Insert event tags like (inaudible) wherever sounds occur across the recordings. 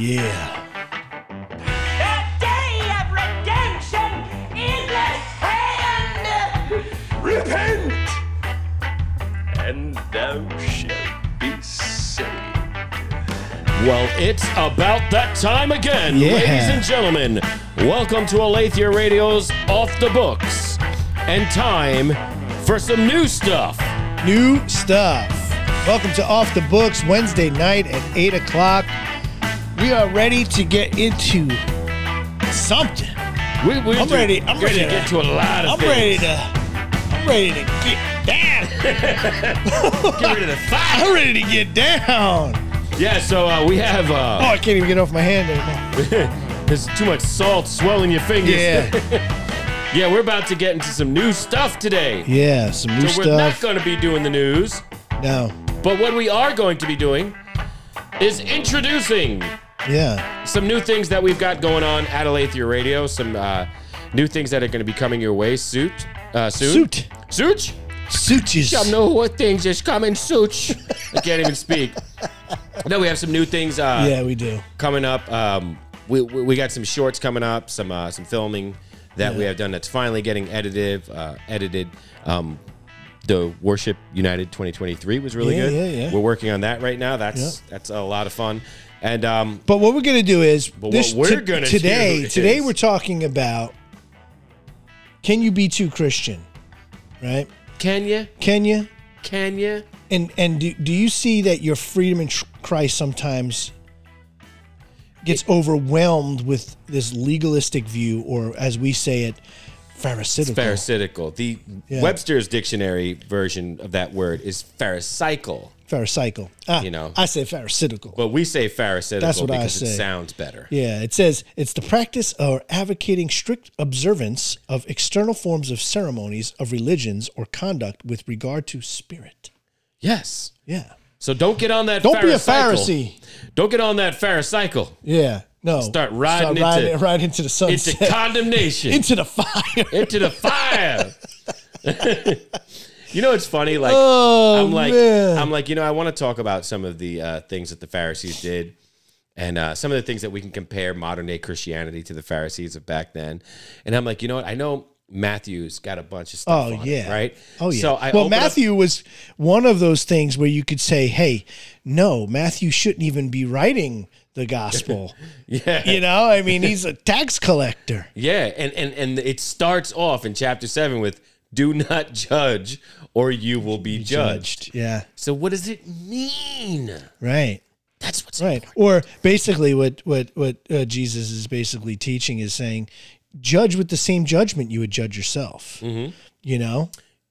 Yeah. The day of redemption is at hand. Repent, and thou shalt be saved. Well, it's about that time again, Yeah. ladies and gentlemen. Welcome to Alethea Radio's Off the Books, and time for some new stuff. New stuff. Welcome to Off the Books Wednesday night at 8 o'clock. We are ready to get into something. We, we I'm ready- I'm ready to to- get to a lot of I'm things. ready to I'm ready to get down. (laughs) Get rid of the fire. I'm ready to get down. Yeah, so uh, we have. Oh, Uh, I can't even get off my hand anymore. (laughs) there's too much salt swelling your fingers. Yeah. (laughs) yeah, we're about to get into some new stuff today. Yeah, some new So we're not going to be doing the news, No. but what we are going to be doing is introducing Yeah. some new things that we've got going on at Alethea Radio. Some uh, new things that are going to be coming your way soon. Uh, soon. Suit. Suit. Suitches. I know what things is coming soon. I can't even speak. No, we have some new things uh, Yeah, we do. coming up. Um, we, we we got some shorts coming up, some uh, some filming that we have done that's finally getting edited. Uh, edited. Um, the Worship United 2023 was really Yeah, good. yeah, yeah. We're working on that right now. That's that's a lot of fun. And um, But what we're gonna do is this what we're gonna today. do today is- we're talking about can you be too Christian, right? can you? Can you? Can you? And and do, do you see that your freedom in Christ sometimes gets overwhelmed with this legalistic view, or as we say it, pharisaical? Pharisaical. The Yeah. Webster's dictionary version of that word is pharisaical, Pharisaical. Ah, You know. I say pharisaical. but we say pharisaical That's what I because it sounds better. Yeah, it says it's the practice or advocating strict observance of external forms of ceremonies of religions or conduct with regard to spirit. Yes. Yeah. So don't get on that. Don't be a. Pharisee. Don't get on that pharisaical Yeah. No. Start riding into- riding, right into the sunset. into condemnation, (laughs) into the fire. into the fire. (laughs) (laughs) you know, it's funny. Like Oh, I'm like man. I'm like you know I want to talk about some of the uh, things that the Pharisees did. And uh, some of the things that we can compare modern day Christianity to the Pharisees of back then, and I'm like, you know what? I know Matthew's got a bunch of stuff. Oh on it, yeah, right? Oh yeah. So I well, open up- Matthew was one of those things where you could say, "Hey, no, Matthew shouldn't even be writing the gospel." (laughs) yeah, you know, I mean, he's a tax collector. Yeah, and and and it starts off in chapter seven with "Do not judge, or you will be judged." Yeah. So what does it mean? Right. That's what's Right. Or basically, what what what uh, Jesus is basically teaching is saying, judge with the same judgment you would judge yourself. Mm-hmm. You know,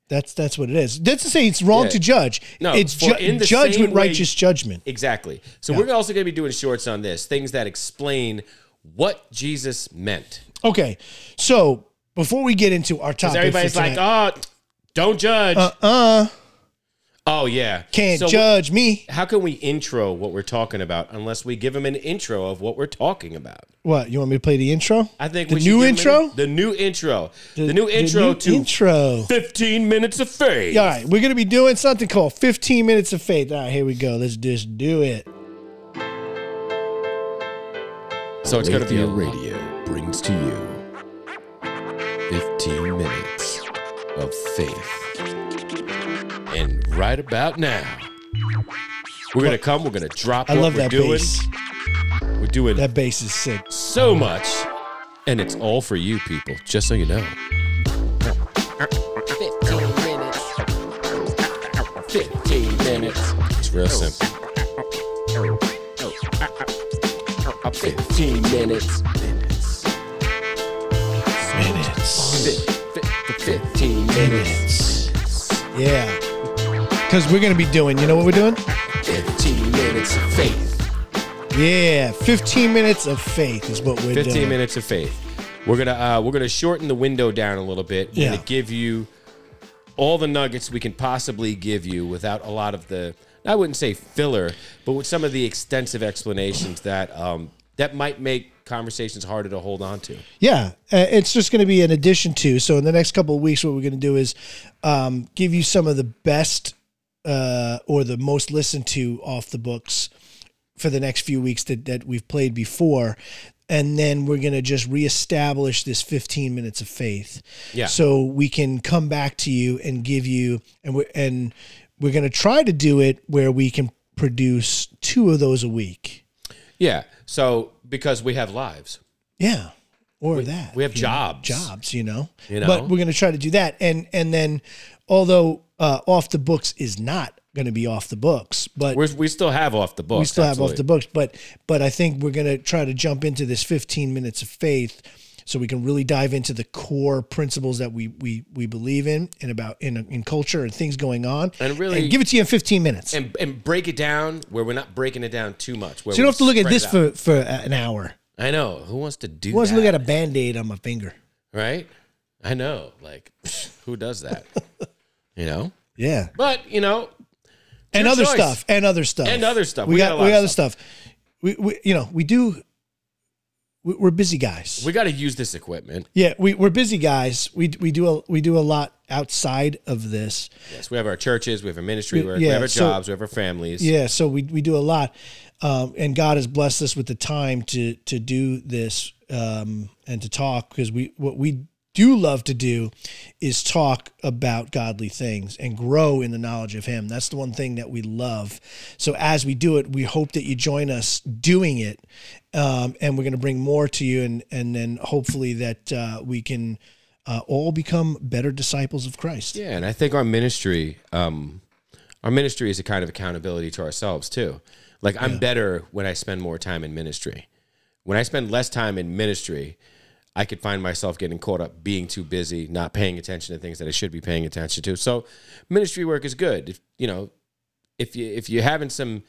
that's that's what it is. That's to say it's wrong Yeah. to judge. No, it's ju- in the judge same with way- righteous judgment. exactly. So we're also going to be doing shorts on this, things that explain what Jesus meant. Okay, so before we get into our topic, everybody's for like, "Oh, don't judge." uh, uh, oh yeah, can't So wh- judge me. How can we intro what we're talking about unless we give them an intro of what we're talking about? What you want me to play the intro? I think the we should new give 'em intro. an- the new intro, the, new intro new to intro. 15 minutes of faith. All right, we're gonna be doing something called 15 minutes of faith. All right, here we go. Let's just do it. So it's going to be a Radio brings to you 15 minutes of faith. And right about now, we're gonna come. We're gonna drop. I what love we're that doing. bass. We're doing That bass is sick. so much, and it's all for you people. Just so you know. 15 minutes. 15 minutes. It's real simple. 15 minutes. Minutes. Minutes. 15 minutes. Yeah. Because we're gonna be doing. You know what we're doing? 15 minutes of faith. Yeah, 15 minutes of faith is what we're 15 doing. minutes of faith. We're gonna uh, we're gonna shorten the window down a little bit. We're Yeah. gonna give you all the nuggets we can possibly give you without a lot of the I wouldn't say filler, but with some of the extensive explanations that um, that might make conversations harder to hold on to. Yeah, uh, it's just going to be an addition to. So in the next couple of weeks, what we're going to do is um, give you some of the best uh, or the most listened to off the books for the next few weeks that, that we've played before. And then we're going to just reestablish this 15 minutes of faith. Yeah. So we can come back to you and give you, and we're, and we're going to try to do it where we can produce two of those a week. Yeah. So because we have lives. Yeah. Or that. we have you know, jobs. jobs, you know. You know? But we're going to try to do that. And and then although uh, off the books is not going to be off the books, but We're, we still have off the books. we still have off the books, but but I think we're going to try to jump into this 15 minutes of faith so we can really dive into the core principles that we we we believe in and about in in culture and things going on And really- and give it to you in 15 minutes. and and break it down where we're not breaking it down too much. Where so you don't have to look at this for for an hour. I know who wants to do Who wants that, to look at a band-aid on my finger? right? I know, like (laughs) who does that? (laughs) you know, Yeah. but you know, and other choice. stuff and other stuff And other stuff. We, We got, got we got other stuff. We, we you know we do. We- We're busy guys. we got to use this equipment. yeah, we we're busy guys. We we do a we do a lot outside of this. Yes, we have our churches, we have our ministry work, we yeah, have our so- jobs, we have our families. Yeah, so we we do a lot, um, and God has blessed us with the time to to do this um, and to talk because we what we do love to do is talk about godly things and grow in the knowledge of Him. That's the one thing that we love. So as we do it, we hope that you join us doing it, um, and we're going to bring more to you, and and then hopefully that uh, we can. Uh, all become better disciples of Christ. Yeah, and I think our ministry, um, our ministry is a kind of accountability to ourselves too. Like I'm better when I spend more time in ministry. When I spend less time in ministry, I could find myself getting caught up being too busy, not paying attention to things that I should be paying attention to. So, ministry work is good. If you know, if you if you're having some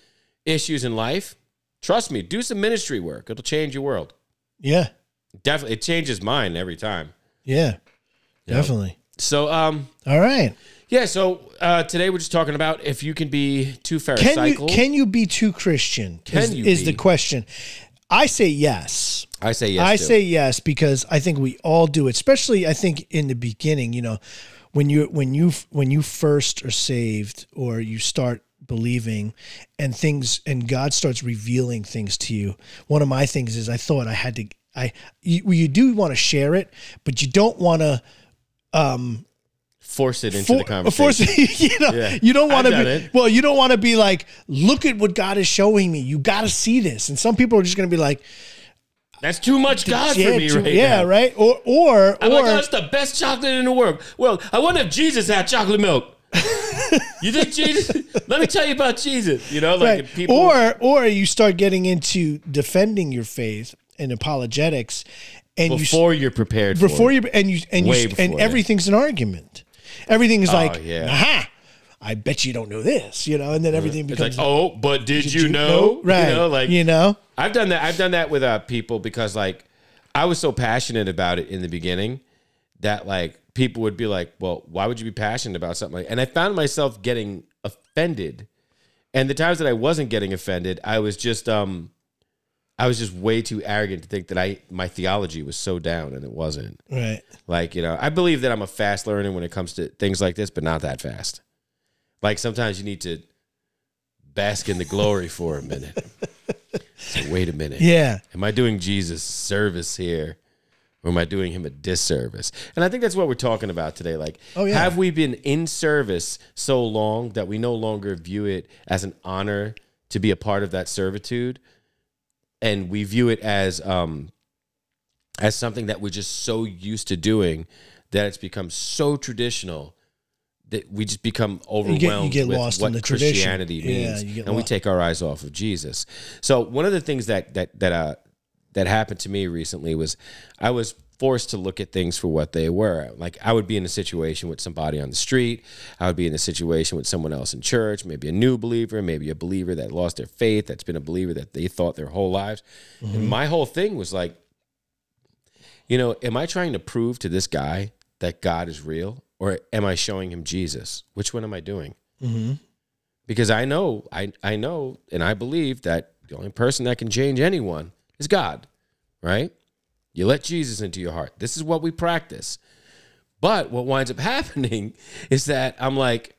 issues in life, trust me, do some ministry work. It'll change your world. Yeah, Definitely, it changes mine every time. yeah, definitely. So, um, All right. Yeah, so uh, today we're just talking about if you can be too Can you can you be too Christian? Can is, you is be? the question? I say yes. I say yes. I to. say yes because I think we all do it. Especially I think in the beginning, you know, when you when you when you first are saved or you start believing and things and God starts revealing things to you. One of my things is I thought I had to I you, you do want to share it, but you don't want to um force it into for, the conversation. force (laughs) you know Yeah. you don't want to be it. well you don't want to be like look at what god is showing me you got to see this and some people are just going to be like That's too much God for me right yeah now. right or or I'm or like, oh, that's the best chocolate in the world. Well, I wonder if Jesus had chocolate milk. (laughs) you think Jesus? Let me tell you about Jesus. You know, like right. people. or or you start getting into defending your faith and apologetics and you before you're prepared. for before you and you and you and everything's an argument everything is oh, like yeah. aha i bet you don't know this you know and then everything it's becomes like, oh, but did, you, know? right You know, like you know I've done that. I've done that with uh, people because like I was so passionate about it in the beginning that like people would be like, "Well, why would you be passionate about something?" like And I found myself getting offended. And the times that I wasn't getting offended, I was just um I was just way too arrogant to think that I my theology was so down and it wasn't. right Like, you know, I believe that I'm a fast learner when it comes to things like this, but not that fast. Like sometimes you need to bask in the glory for a minute. So wait a minute. yeah Am I doing Jesus service here? Or am I doing him a disservice? And I think that's what we're talking about today. Like, Oh, yeah. have we been in service so long that we no longer view it as an honor to be a part of that servitude? And we view it as um as something that we're just so used to doing that it's become so traditional that we just become overwhelmed you get with lost in what the. Christianity Yeah, means, you get and we take our eyes off of Jesus. So one of the things that that that uh that happened to me recently was I was forced to look at things for what they were. Like I would be in a situation with somebody on the street, I would be in a situation with someone else in church, maybe a new believer, maybe a believer that lost their faith, that's been a believer that they thought their whole lives. And my whole thing was like you know, am I trying to prove to this guy that God is real or am I showing him Jesus? Which one am I doing? mm-hmm. Because I know, I, I know, and I believe that the only person that can change anyone is God, right? You let Jesus into your heart. This is what we practice. But what winds up (laughs) happening is that I'm like,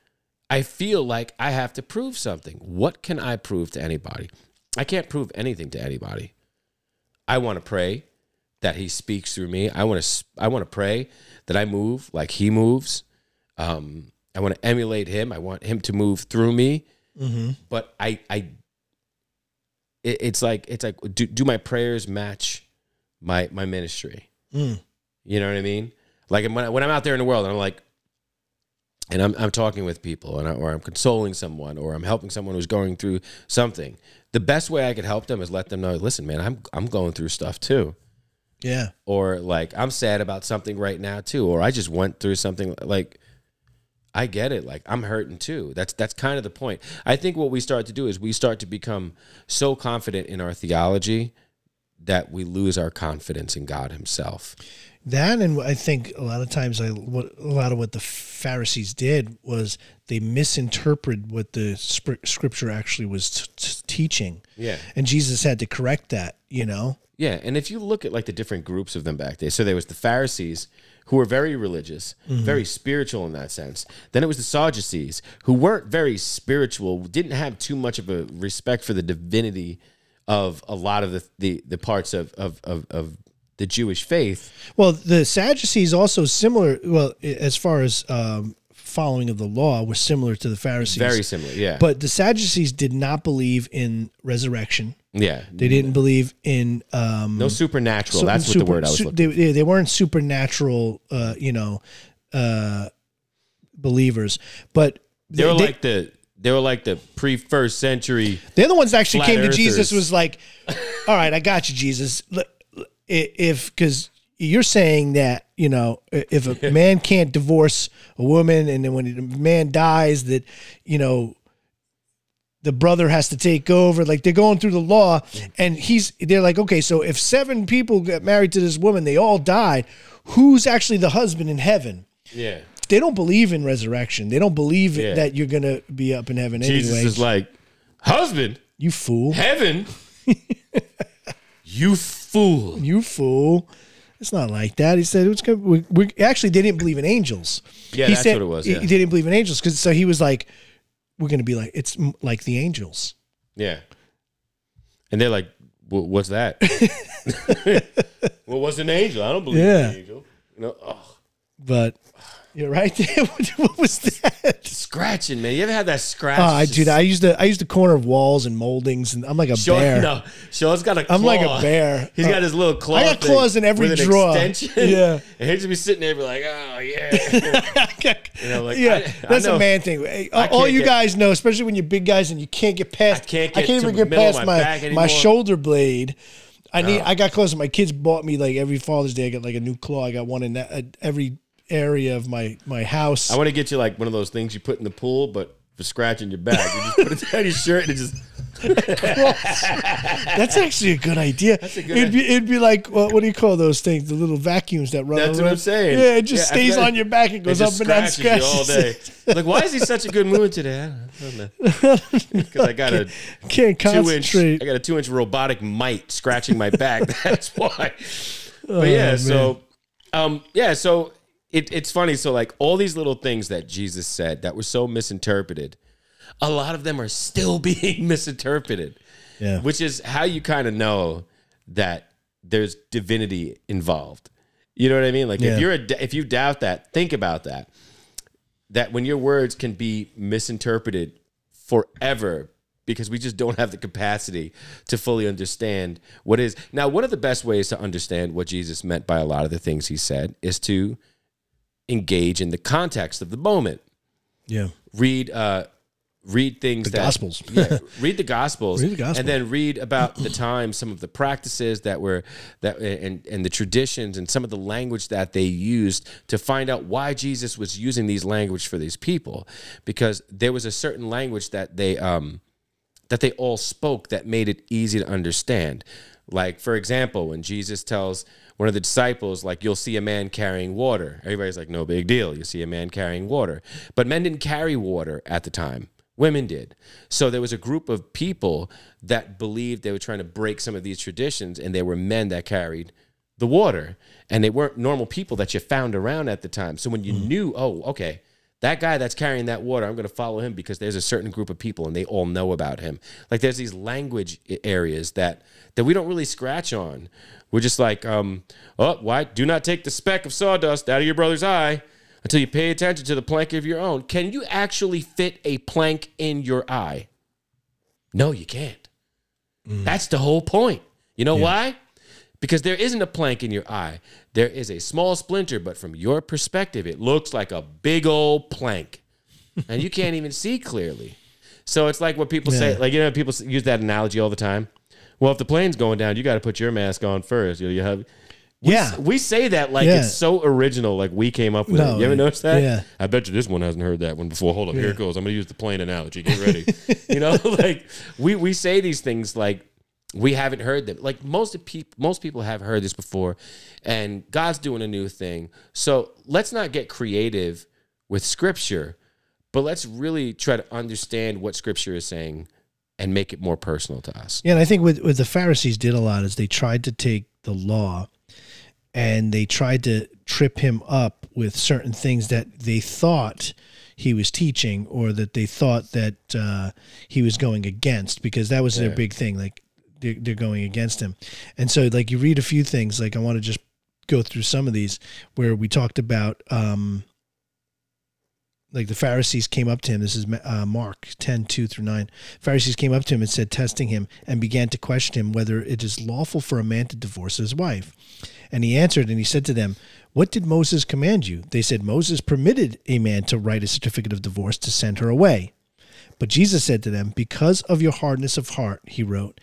I feel like I have to prove something. What can I prove to anybody? I can't prove anything to anybody. I want to pray that he speaks through me. I want to I want to pray that I move like he moves. Um, I want to emulate him. I want him to move through me. But I I it, it's like it's like do, do my prayers match my my ministry? You know what I mean? Like when, I, when I'm out there in the world, and I'm like, and I'm, I'm talking with people, and I, or I'm consoling someone, or I'm helping someone who's going through something. The best way I could help them is let them know, listen, man, I'm I'm going through stuff too, Yeah. or like I'm sad about something right now too, or I just went through something like. I get it. Like I'm hurting too. That's that's kind of the point. I think what we start to do is we start to become so confident in our theology that we lose our confidence in God Himself. That and I think a lot of times I what a lot of what the Pharisees did was they misinterpreted what the sp- scripture actually was t- t- teaching. Yeah. And Jesus had to correct that, you know. Yeah, and if you look at like the different groups of them back there, so there was the Pharisees who were very religious, very spiritual in that sense. Then it was the Sadducees who weren't very spiritual, didn't have too much of a respect for the divinity of a lot of the the, the parts of, of of of the Jewish faith. Well, the Sadducees also similar well as far as um, following of the law was similar to the Pharisees. Very similar, yeah. But the Sadducees did not believe in resurrection. yeah, They didn't believe in um, no supernatural. So- That's what the word I was su- looking. They, they, they weren't supernatural, uh, you know, uh, believers, but They were they- like the they were like the pre first century. they're the ones that actually came to Jesus. Was like, all right, I got you, Jesus. L- l- i- If because you're saying that you know if a (laughs) man can't divorce a woman, and then when a man dies, that you know the brother has to take over. Like they're going through the law, mm. and he's they're like, okay, so if seven people got married to this woman, they all died. Who's actually the husband in heaven? Yeah, They don't believe in resurrection. They don't believe Yeah. that you're gonna be up in heaven Jesus anyway. is like husband, you fool. heaven. (laughs) you fool. You fool. It's not like that. He said it was good. We, we actually they didn't believe in angels. Yeah, he that's said, what it was, yeah. he didn't believe in angels because so he was like, we're gonna be like it's m- like the angels. Yeah. And they're like, well, what's that? (laughs) (laughs) well, what's an angel? I don't believe Yeah. in an angel. You know, oh, But you're right (laughs) there. what, was that? scratching, man. You ever had that scratch? Oh, I Just- dude, I used the I used the corner of walls and moldings, and I'm like a Sean, bear. no, Sean's got a claw. I'm like a bear. He's got his little claw. I got claws in every drawer. Extension. Yeah. (laughs) And he'd just be sitting there and be like, oh, yeah. (laughs) You know, like, yeah, I- I that's a man thing. Hey, all you get- guys know, especially when you're big guys and you can't get past. I can't I get can't to even get past my my my. Oh. shoulder blade. I need. I got close. My kids bought me like every Father's Day. I got like a new claw. I got one in that, uh, every area of my my house. I want to get you like one of those things you put in the pool, but for scratching your back. You just put it down your shirt and it just. (laughs) That's actually a good idea. That's a good it'd be it'd be like what, what do you call those things? The little vacuums that run. That's what. I'm saying. Yeah, it just Yeah, stays on your back and It goes up and down. scratches you all day. (laughs) Like, why is he such a good mood today? I. Because I got a (laughs) Can't two inch. concentrate. I got a two inch robotic mite scratching my back. That's why. Oh, But yeah, so um, yeah, so it, it's funny. So like all these little things that Jesus said that were so misinterpreted, a lot of them are still (laughs) being misinterpreted. Yeah. Which is how you kind of know that there's divinity involved. You know what I mean? Like Yeah. if you're a, if you doubt that, think about that. That when your words can be misinterpreted forever because we just don't have the capacity to fully understand what is. Now, one of the best ways to understand what Jesus meant by a lot of the things he said is to engage in the context of the moment. Yeah. Read uh read things The that Gospels. (laughs) yeah, read the gospels, Read the Gospel. and then read about the time, some of the practices that were that and and the traditions and some of the language that they used to find out why Jesus was using these language for these people, because there was a certain language that they um that they all spoke that made it easy to understand. Like for example, when Jesus tells one of the disciples, like you'll see a man carrying water, everybody's like, no big deal. You see a man carrying water, but men didn't carry water at the time. Women did. So there was a group of people that believed they were trying to break some of these traditions, and they were men that carried the water. And they weren't normal people that you found around at the time. So when you mm-hmm. knew, oh, okay, that guy that's carrying that water, I'm going to follow him because there's a certain group of people and they all know about him. Like there's these language areas that that we don't really scratch on. We're just like, um, oh, why? Do not take the speck of sawdust out of your brother's eye until you pay attention to the plank of your own. Can you actually fit a plank in your eye? No, you can't. That's the whole point. You know why? Because there isn't a plank in your eye. There is a small splinter, but from your perspective, it looks like a big old plank. and you can't even see clearly. So it's like what people say, like, you know, people use that analogy all the time. Well, if the plane's going down, you got to put your mask on first. You, know, you have. We, Yeah. we say that like Yeah. it's so original, like we came up with No, it. You ever notice that? yeah. I bet you this one hasn't heard that one before. Hold up, here it goes. I'm going to use the plane analogy. Get ready. you know, (laughs) like we we say these things like we haven't heard them. Like most of people, most people have heard this before, and God's doing a new thing. So let's not get creative with Scripture, but let's really try to understand what Scripture is saying and make it more personal to us. Yeah, and I think what, what the Pharisees did a lot is they tried to take the law and they tried to trip him up with certain things that they thought he was teaching or that they thought that uh, he was going against because that was their big thing. Like they're, they're going against him. And so, like, you read a few things, like, I want to just go through some of these where we talked about. Um, like the Pharisees came up to him. This is uh, Mark 10, 2 through 9. Pharisees came up to him and said, testing him, and began to question him whether it is lawful for a man to divorce his wife. And he answered, and he said to them, What did Moses command you? They said, Moses permitted a man to write a certificate of divorce to send her away. But Jesus said to them, Because of your hardness of heart, he wrote,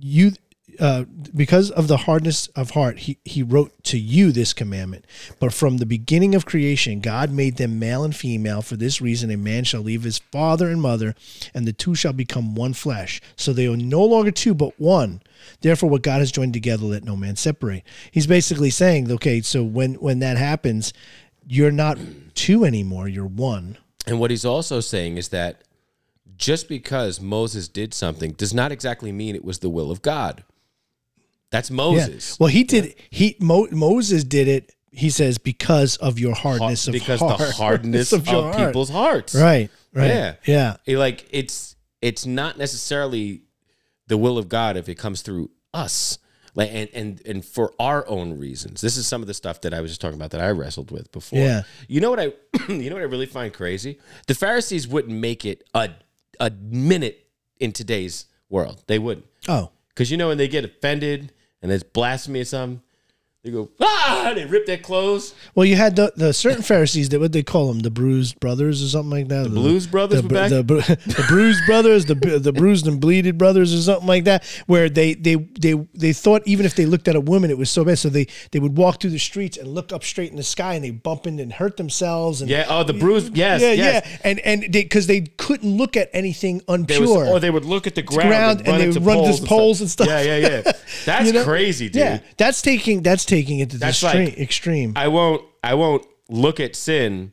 you uh, because of the hardness of heart, he, he wrote to you this commandment. But from the beginning of creation, God made them male and female. For this reason, a man shall leave his father and mother, and the two shall become one flesh. So they are no longer two, but one. Therefore, what God has joined together, let no man separate. He's basically saying, okay, so when when that happens, you're not two anymore; you're one. And what he's also saying is that just because Moses did something does not exactly mean it was the will of God. That's Moses. Well, he did. He Mo, Moses did it. He says because of your hardness of because heart. the (laughs) hardness of, your heart. people's hearts. Right. Right. Yeah. Yeah. It, like it's it's not necessarily the will of God if it comes through us. Like and and and for our own reasons. This is some of the stuff that I was just talking about that I wrestled with before. Yeah. You know what I (clears throat) you know what I really find crazy? The Pharisees wouldn't make it a a minute in today's world. They wouldn't. Oh. Because you know when they get offended and there's blasphemy or something, they go, ah, they rip their clothes. Well, you had the, the certain (laughs) Pharisees that what they call them, the bruised brothers or something like that. The, Blues Brothers the, the, (laughs) the bruised brothers, the the bruised and bleeded brothers or something like that, where they they they they thought even if they looked at a woman, it was so bad, so they they would walk through the streets and look up straight in the sky and they bump into and hurt themselves and Yeah, oh, the bruised, Yes, yeah, yes. yeah, and and because they couldn't look at anything They was- unpure. or they would look at the ground, ground and, and run they would run poles, into poles and stuff. Yeah, yeah, yeah. (laughs) That's You know? crazy, dude. Yeah, that's taking that's taking it to the extreme. like- extreme. I won't. I won't look at sin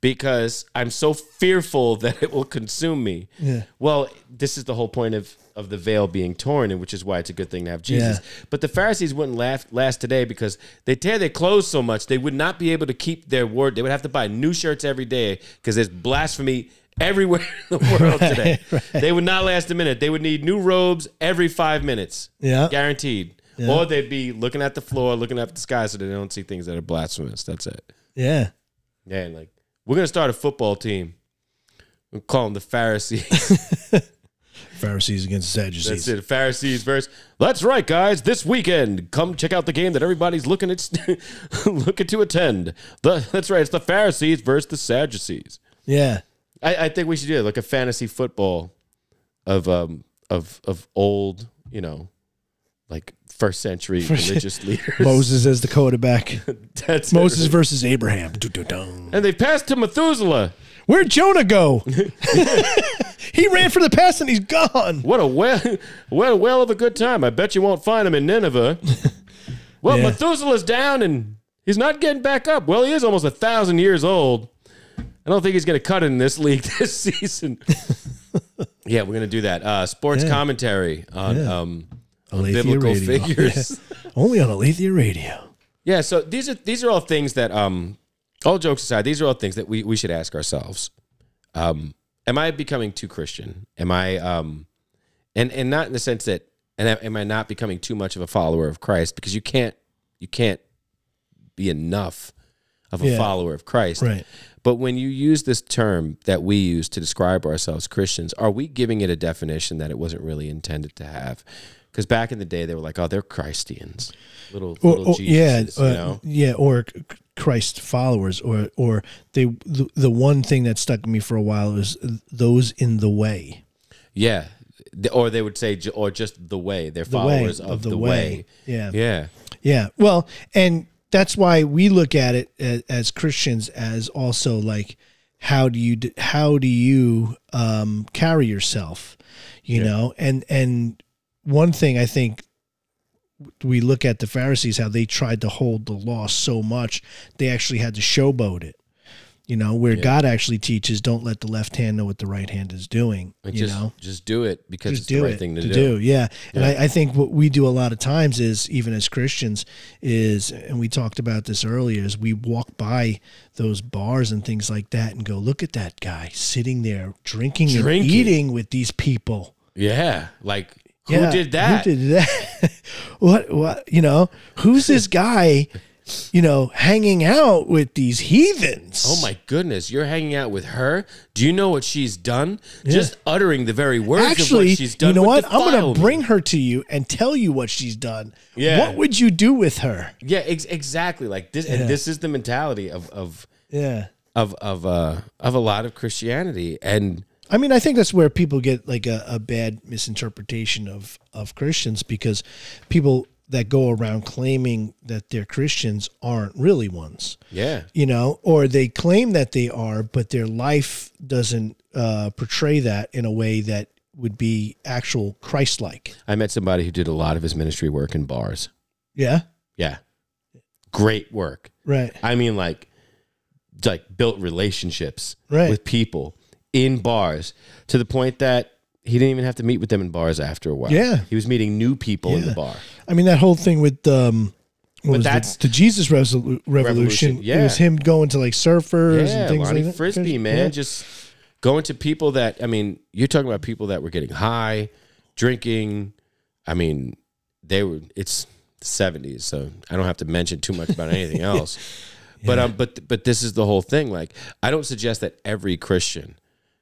because I'm so fearful (laughs) that it will consume me. Yeah. Well, this is the whole point of of the veil being torn, and which is why it's a good thing to have Jesus. Yeah. But the Pharisees wouldn't laugh, last today because they tear their clothes so much they would not be able to keep their word. They would have to buy new shirts every day because there's blasphemy everywhere (laughs) in the world today. They would not last a minute. They would need new robes every five minutes. Yeah. Guaranteed. Or they'd be looking at the floor, looking up at the sky so they don't see things that are blasphemous. That's it. yeah. Yeah, and like we're gonna start a football team. We'll call them the Pharisees. (laughs) Pharisees against Sadducees. That's it. Pharisees verse. That's right, guys. This weekend, come check out the game that everybody's looking at, (laughs) looking to attend. The, that's right. It's the Pharisees versus the Sadducees. Yeah. I, I think we should do it like a fantasy football of um of of old, you know, like first century religious leaders. Moses as the quarterback. (laughs) That's Moses it. versus Abraham. (laughs) And they passed to Methuselah. Where'd Jonah go? (laughs) he ran for the pass and he's gone. What a well, a well of a good time. I bet you won't find him in Nineveh. Well, Yeah. Methuselah's down and he's not getting back up. Well, he is almost a thousand years old. I don't think he's going to cut it in this league this season. yeah, we're going to do that. Uh, sports Yeah. commentary on Yeah. um, Alethea biblical Radio. figures. (laughs) Only on Alethea Radio. Yeah, so these are these are all things that um all jokes aside, these are all things that we, we should ask ourselves. Um, am I becoming too Christian? Am I, um, and and not in the sense that, and am I not becoming too much of a follower of Christ? Because you can't you can't be enough of a Yeah. follower of Christ. Right. But when you use this term that we use to describe ourselves Christians, are we giving it a definition that it wasn't really intended to have? Because back in the day, they were like, "Oh, they're Christians, little, Or, little or- yeah, Jesuses," uh, you know? yeah, or Christ followers, or or they. The, the one thing that stuck with me for a while was those in the way. Yeah. The- Or they would say, or just the way. They're The way followers of, the, way. Yeah. Yeah. Yeah. Well, and that's why we look at it as, as Christians as also like how do you how do you um, carry yourself, you know? And and one thing I think we look at the Pharisees how they tried to hold the law so much they actually had to showboat it. You know, where God actually teaches don't let the left hand know what the right hand is doing, And you just, know just do it because just it's do the right it thing to, to do. Yeah, and I, I think what we do a lot of times is even as Christians is, and we talked about this earlier, is we walk by those bars and things like that and go, look at that guy sitting there drinking, and Drinking. eating with these people. Yeah. Like, who did that? Who did that? what? What? You know, who's this guy? You know, hanging out with these heathens. Oh my goodness, you're hanging out with her? Do you know what she's done? Just uttering the very words of Actually, what she's done. you know what? I'm going to bring her to you and tell you what she's done. Yeah. What would you do with her? Yeah, ex- exactly. Like this, Yeah. and this is the mentality of of Yeah. of of uh of a lot of Christianity, and I mean, I think that's where people get like a, a bad misinterpretation of, of Christians because people that go around claiming that they're Christians aren't really ones, yeah, you know, or they claim that they are, but their life doesn't uh, portray that in a way that would be actual Christ like. I met somebody who did a lot of his ministry work in bars. Yeah. Yeah, great work. Right. I mean, like, like built relationships Right. with people in bars to the point that he didn't even have to meet with them in bars after a while. Yeah. he was meeting new people in Yeah. the bar. I mean, that whole thing with um, what was the- that's- the, Jesus resolu- revolution. Revolution, yeah. It was him going to like surfers Yeah, and things Lonnie like that. Frisbee, man, Yeah. just going to people that I mean, you're talking about people that were getting high, drinking. I mean, they were. It's the '70s, so I don't have to mention too much about anything (laughs) else. But um, but but this is the whole thing. Like, I don't suggest that every Christian,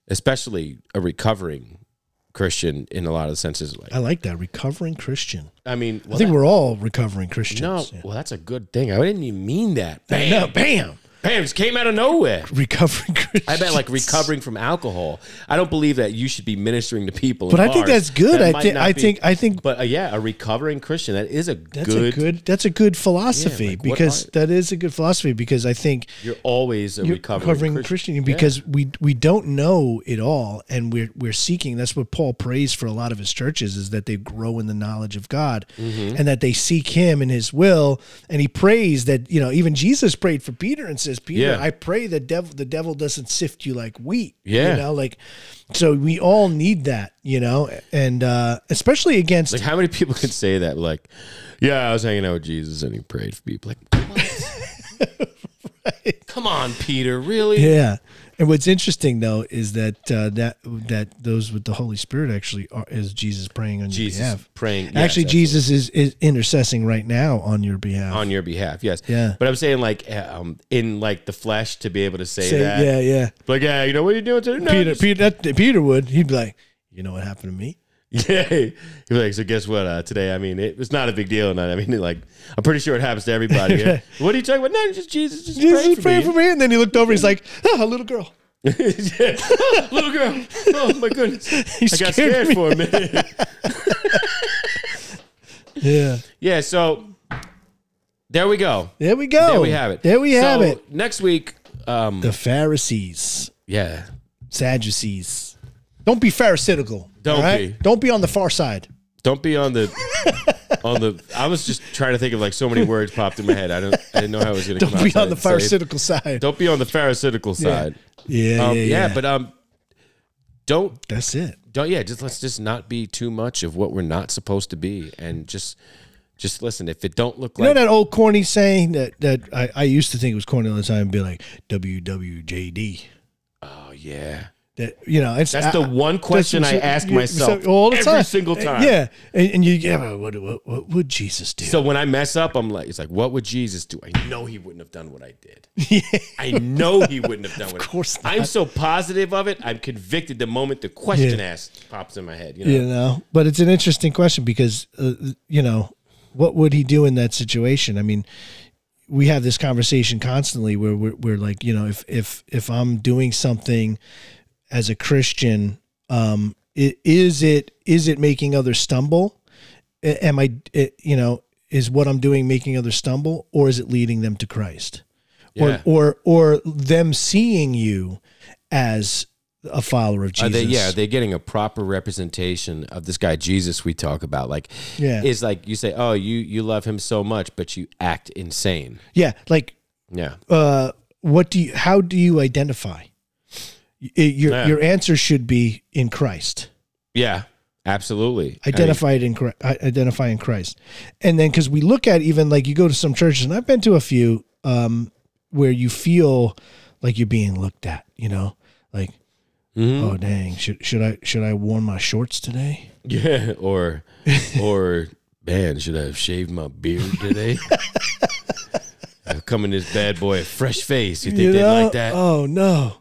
especially a recovering Christian, in a lot of the senses, like I like that recovering Christian. I mean, well, I think that- we're all recovering Christians. no, Yeah. well, that's a good thing. I didn't even mean that. Bam, No, bam, bam, just came out of nowhere. recovering Christians. (laughs) I bet like recovering from alcohol. I don't believe that you should be ministering to people. But I think that's good. That I think. I be- think. I think But uh, yeah, a recovering Christian that is a that's good. a good. That's a good philosophy Yeah, like, because that is a good philosophy because I think You're always a you're recovering, recovering Christian. Christian, because we we don't know it all and we're we're seeking. That's what Paul prays for a lot of his churches is that they grow in the knowledge of God Mm-hmm. and that they seek Him and His will. And he prays that you know even Jesus prayed for Peter and says, Peter, Yeah. I pray the devil the devil doesn't sift you like wheat. Yeah. you know, like so we all need that, you know, and uh, especially against Like how many people could say that? Like, yeah, I was hanging out with Jesus and he prayed for people. Like, what? (laughs) Come on, Peter, really? Yeah. And what's interesting though is that uh, that that those with the Holy Spirit actually are, is Jesus praying on Jesus your behalf. praying. yes, actually, absolutely. Jesus is, is intercessing right now on your behalf. on your behalf. Yes. Yeah. But I'm saying like um, in like the flesh to be able to say, Say- that. yeah, yeah. Like, yeah, you know what are you doing today? No, Peter, just- Peter, that, Peter would. He'd be like, you know what happened to me? (laughs) Yeah, he'd be like, so guess what? Uh, today, I mean, it was not a big deal, and I mean, (laughs) like, I'm pretty sure it happens to everybody. Yeah. (laughs) what are you talking about? No, just Jesus, just Jesus pray for praying me. for me. And then he looked over. He's like, ah, a little girl. Yeah. Oh, little girl. Oh my goodness, He I got scared scared me. for a minute. Yeah. yeah, so there we go. There we go. There we have it. There we have So, it. Next week, um, The Pharisees, yeah, Sadducees. Don't be pharisaical. Don't right? be. Don't be on the far side. don't be on the (laughs) on the. I was just trying to think of like so many words popped in my head. I don't. I didn't know how I was going to Don't come be on the pharisaical side. Don't be on the pharisaical side. Yeah, Um, yeah, yeah, yeah. but um, don't that's it. don't yeah just let's just not be too much of what we're not supposed to be and just Just listen. If it don't look like You know that old corny saying that that I, I used to think it was corny all the time, be like WWJD. oh yeah, That you know, it's that's the I- one question I ask you- myself so- all the every time. single time. Yeah, and, and you yeah, what, what what would Jesus do? So when I mess up, I'm like, it's like, what would Jesus do? I know he wouldn't have done what I did. (laughs) I know he wouldn't have done what. Of course I'm so positive of it. I'm convicted the moment the question Yeah. asked pops in my head. You know, you know, but it's an interesting question because uh, you know, what would he do in that situation? I mean, we have this conversation constantly where we're, we're like, you know, if if if I'm doing something as a Christian, um, i- is it is it making others stumble? Am I, you know, is what I'm doing making others stumble, or is it leading them to Christ, Yeah. or or or them seeing you as a follower of Are Jesus? they, yeah, are they getting a proper representation of this guy Jesus we talk about? Like, Yeah. is like you say, oh, you you love him so much, but you act insane. yeah, like Yeah, uh, what do you how do you identify Your Yeah. your answer should be in christ yeah, absolutely. I mean, identify it in identify in christ and then because we look at even like you go to some churches and i've been to a few um, where you feel like you're being looked at you know like Mm-hmm. oh dang should should i should i worn my shorts today (laughs) yeah, or or man, should I have shaved my beard today? (laughs) I'm coming this bad boy, fresh face. You think you they'd like that? oh no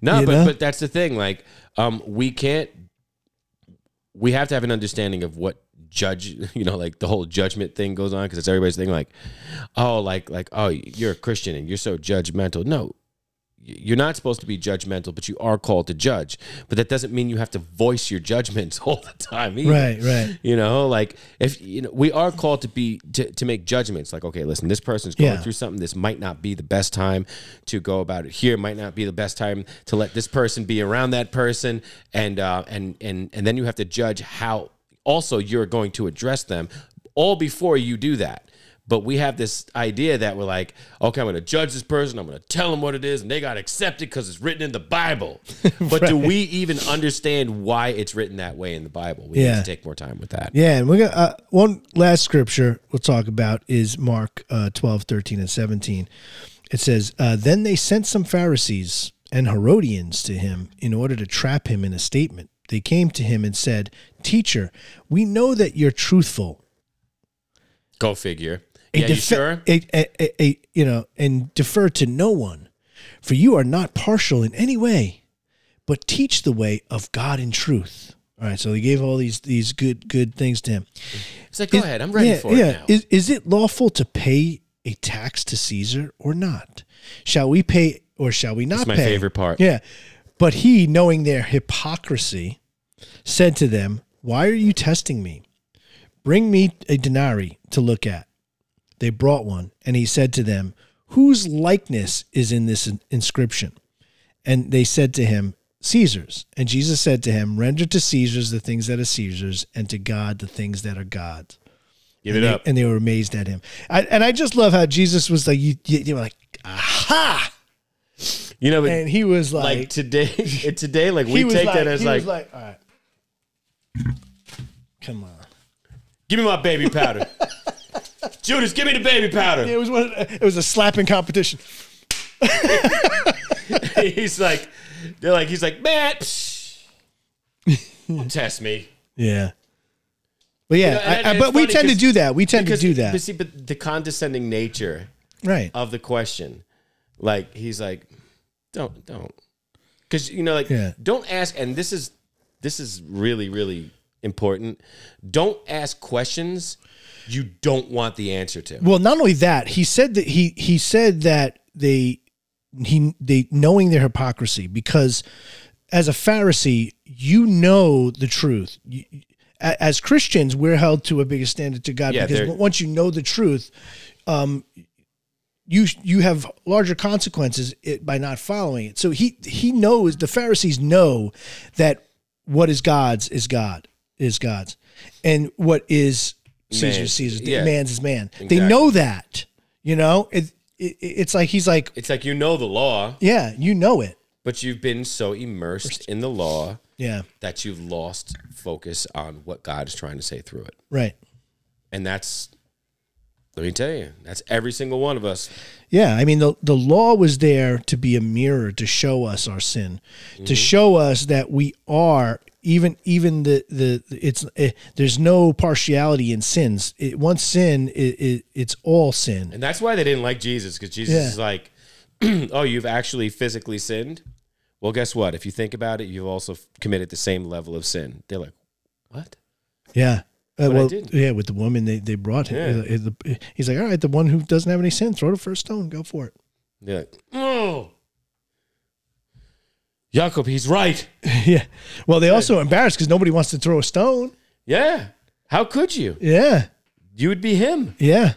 No, You but know? but that's the thing. Like, um, we can't. We have to have an understanding of what judge. (laughs) You know, like the whole judgment thing goes on because it's everybody's thing. Like, oh, like like oh, you're a Christian and you're so judgmental. No, you're not supposed to be judgmental, but you are called to judge. But that doesn't mean you have to voice your judgments (laughs) all the time. Either. right right You know, like if you know, we are called to be to, to make judgments. Like, okay, listen, this person's going Yeah. through something. This might not be the best time to go about it. Here might not be the best time to let this person be around that person, and uh, and and and then you have to judge how also you're going to address them all before you do that. But we have this idea that we're like, okay, I'm going to judge this person. I'm going to tell them what it is, and they got to accept it because it's written in the Bible. (laughs) But do we even understand why it's written that way in the Bible? We Yeah. need to take more time with that. Yeah, and we're gonna uh, one last scripture we'll talk about is Mark uh, 12, 13, and 17. It says, uh, Then they sent some Pharisees and Herodians to him in order to trap him in a statement. They came to him and said, Teacher, we know that you're truthful. Go figure. A yeah, you sure? A, a, a, you know, and defer to no one, for you are not partial in any way, but teach the way of God in truth. All right, so he gave all these these good good things to him. It's like, go Is- ahead. I'm ready yeah, for yeah. it now. Is, is it lawful to pay a tax to Caesar or not? Shall we pay or shall we not That's my pay? favorite part. Yeah. But he, knowing their hypocrisy, said to them, Why are you testing me? Bring me a denarii to look at. They brought one, and he said to them, Whose likeness is in this inscription? And they said to him, Caesar's. And Jesus said to him, Render to Caesar's the things that are Caesar's, and to God the things that are God's. Give and it they, up. And they were amazed at him. I, and I just love how Jesus was like, you, you, you were like, aha. You know, And he was like, like, today, (laughs) eh, today, like we take like, that as he like, was like, all right, come on. give me my baby powder. (laughs) Judas, give me the baby powder. It was one. It was a slapping competition. (laughs) he's like, they're like, he's like, man, psh, don't (laughs) test me. Yeah. But yeah, know, and- I, I, and but we tend to do that. We tend to do But that. see, but the condescending nature Right. of the question, like he's like, don't, don't, because you know, like, Yeah. don't ask. And this is, this is really, really important. Don't ask questions you don't want the answer to. Well, not only that, he said that he he said that they he they knowing their hypocrisy because as a Pharisee, you know the truth. You, as Christians, we're held to a bigger standard to God Yeah, because once you know the truth, um, you you have larger consequences it, by not following it. So he he knows the Pharisees know that what is God's is God is God's, and what is Caesar's Man's, Caesar's. yeah. Man's is man. They know that. You know, it, it it's like he's like, It's like you know the law, yeah, you know it. but you've been so immersed in the law Yeah, that you've lost focus on what God is trying to say through it. right. And that's Let me tell you, that's every single one of us. Yeah, I mean the the law was there to be a mirror to show us our sin, to mm-hmm. show us that we are even even the the it's eh, there's no partiality in sins. It, once sin, it, it, it's all sin. And that's why they didn't like Jesus, because Jesus Yeah. is like, (clears throat) oh, you've actually physically sinned? Well, guess what? If you think about it, you've also committed the same level of sin. They're like, what? Yeah. Uh, well, yeah, with the woman they, they brought him. Yeah. Uh, He's like, all right, the one who doesn't have any sin, throw the first stone, go for it. They're like, oh. Jacob, he's right. (laughs) yeah. Well, they also embarrassed because nobody wants to throw a stone. Yeah. How could you? Yeah. You would be him. Yeah.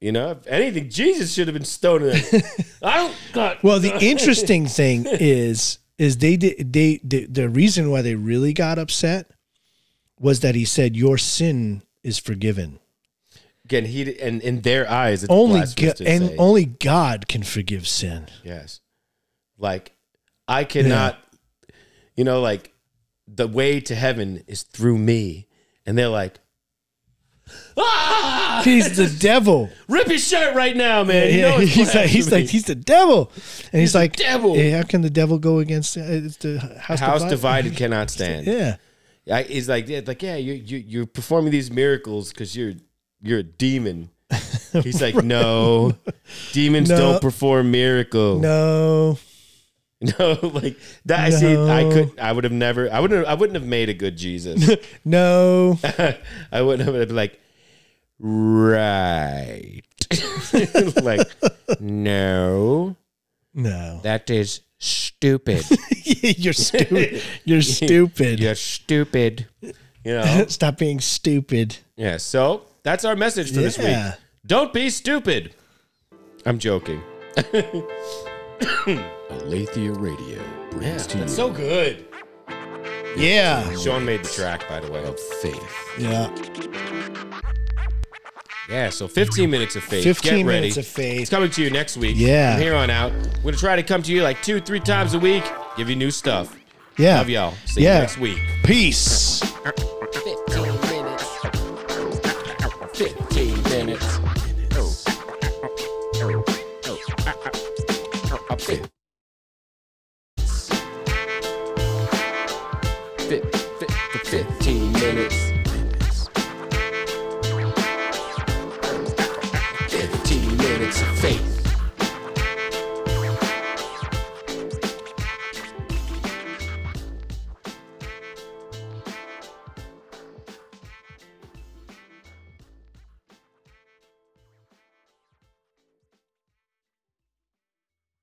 You know, if anything, Jesus should have been stoning (laughs) him. I don't got. Well, the (laughs) interesting thing is, is they did they, they the reason why they really got upset was that he said your sin is forgiven. Again, he and in their eyes, it's Only blasphemous go- to and say. only God can forgive sin. Yes. Like, I cannot, you know, like the way to heaven is through me. And they're like, (laughs) ah, He's the devil. rip his shirt right now, man. You Yeah, know (laughs) he's like he's like he's the devil, and he's, like devil. "Yeah, how can the devil go against uh, it's the house, house divided? divided (laughs) cannot stand. Yeah, I, he's like, yeah, like, yeah, you you you're performing these miracles because you're you're a demon. He's like, no, demons No. don't perform miracles. no, (laughs) No, like that. I see. I could. I would have never. I wouldn't. I wouldn't have made a good Jesus. (laughs) no. (laughs) I wouldn't have been like, right. like, no, No, that is stupid. you're stupid. You're stupid. You're stupid. You know. Stop being stupid. Yeah. So that's our message for this week. Don't be stupid. I'm joking. (coughs) Alethea Radio brings to you that's so good. Yeah, Sean made the track, by the way. of faith. yeah. Yeah. So 15 minutes of faith. 15 Get ready. minutes of faith. It's coming to you next week. Yeah. From here on out, we're gonna try to come to you like two, three times a week. Give you new stuff. Yeah. Love y'all. See Yeah. you next week. Peace. (laughs)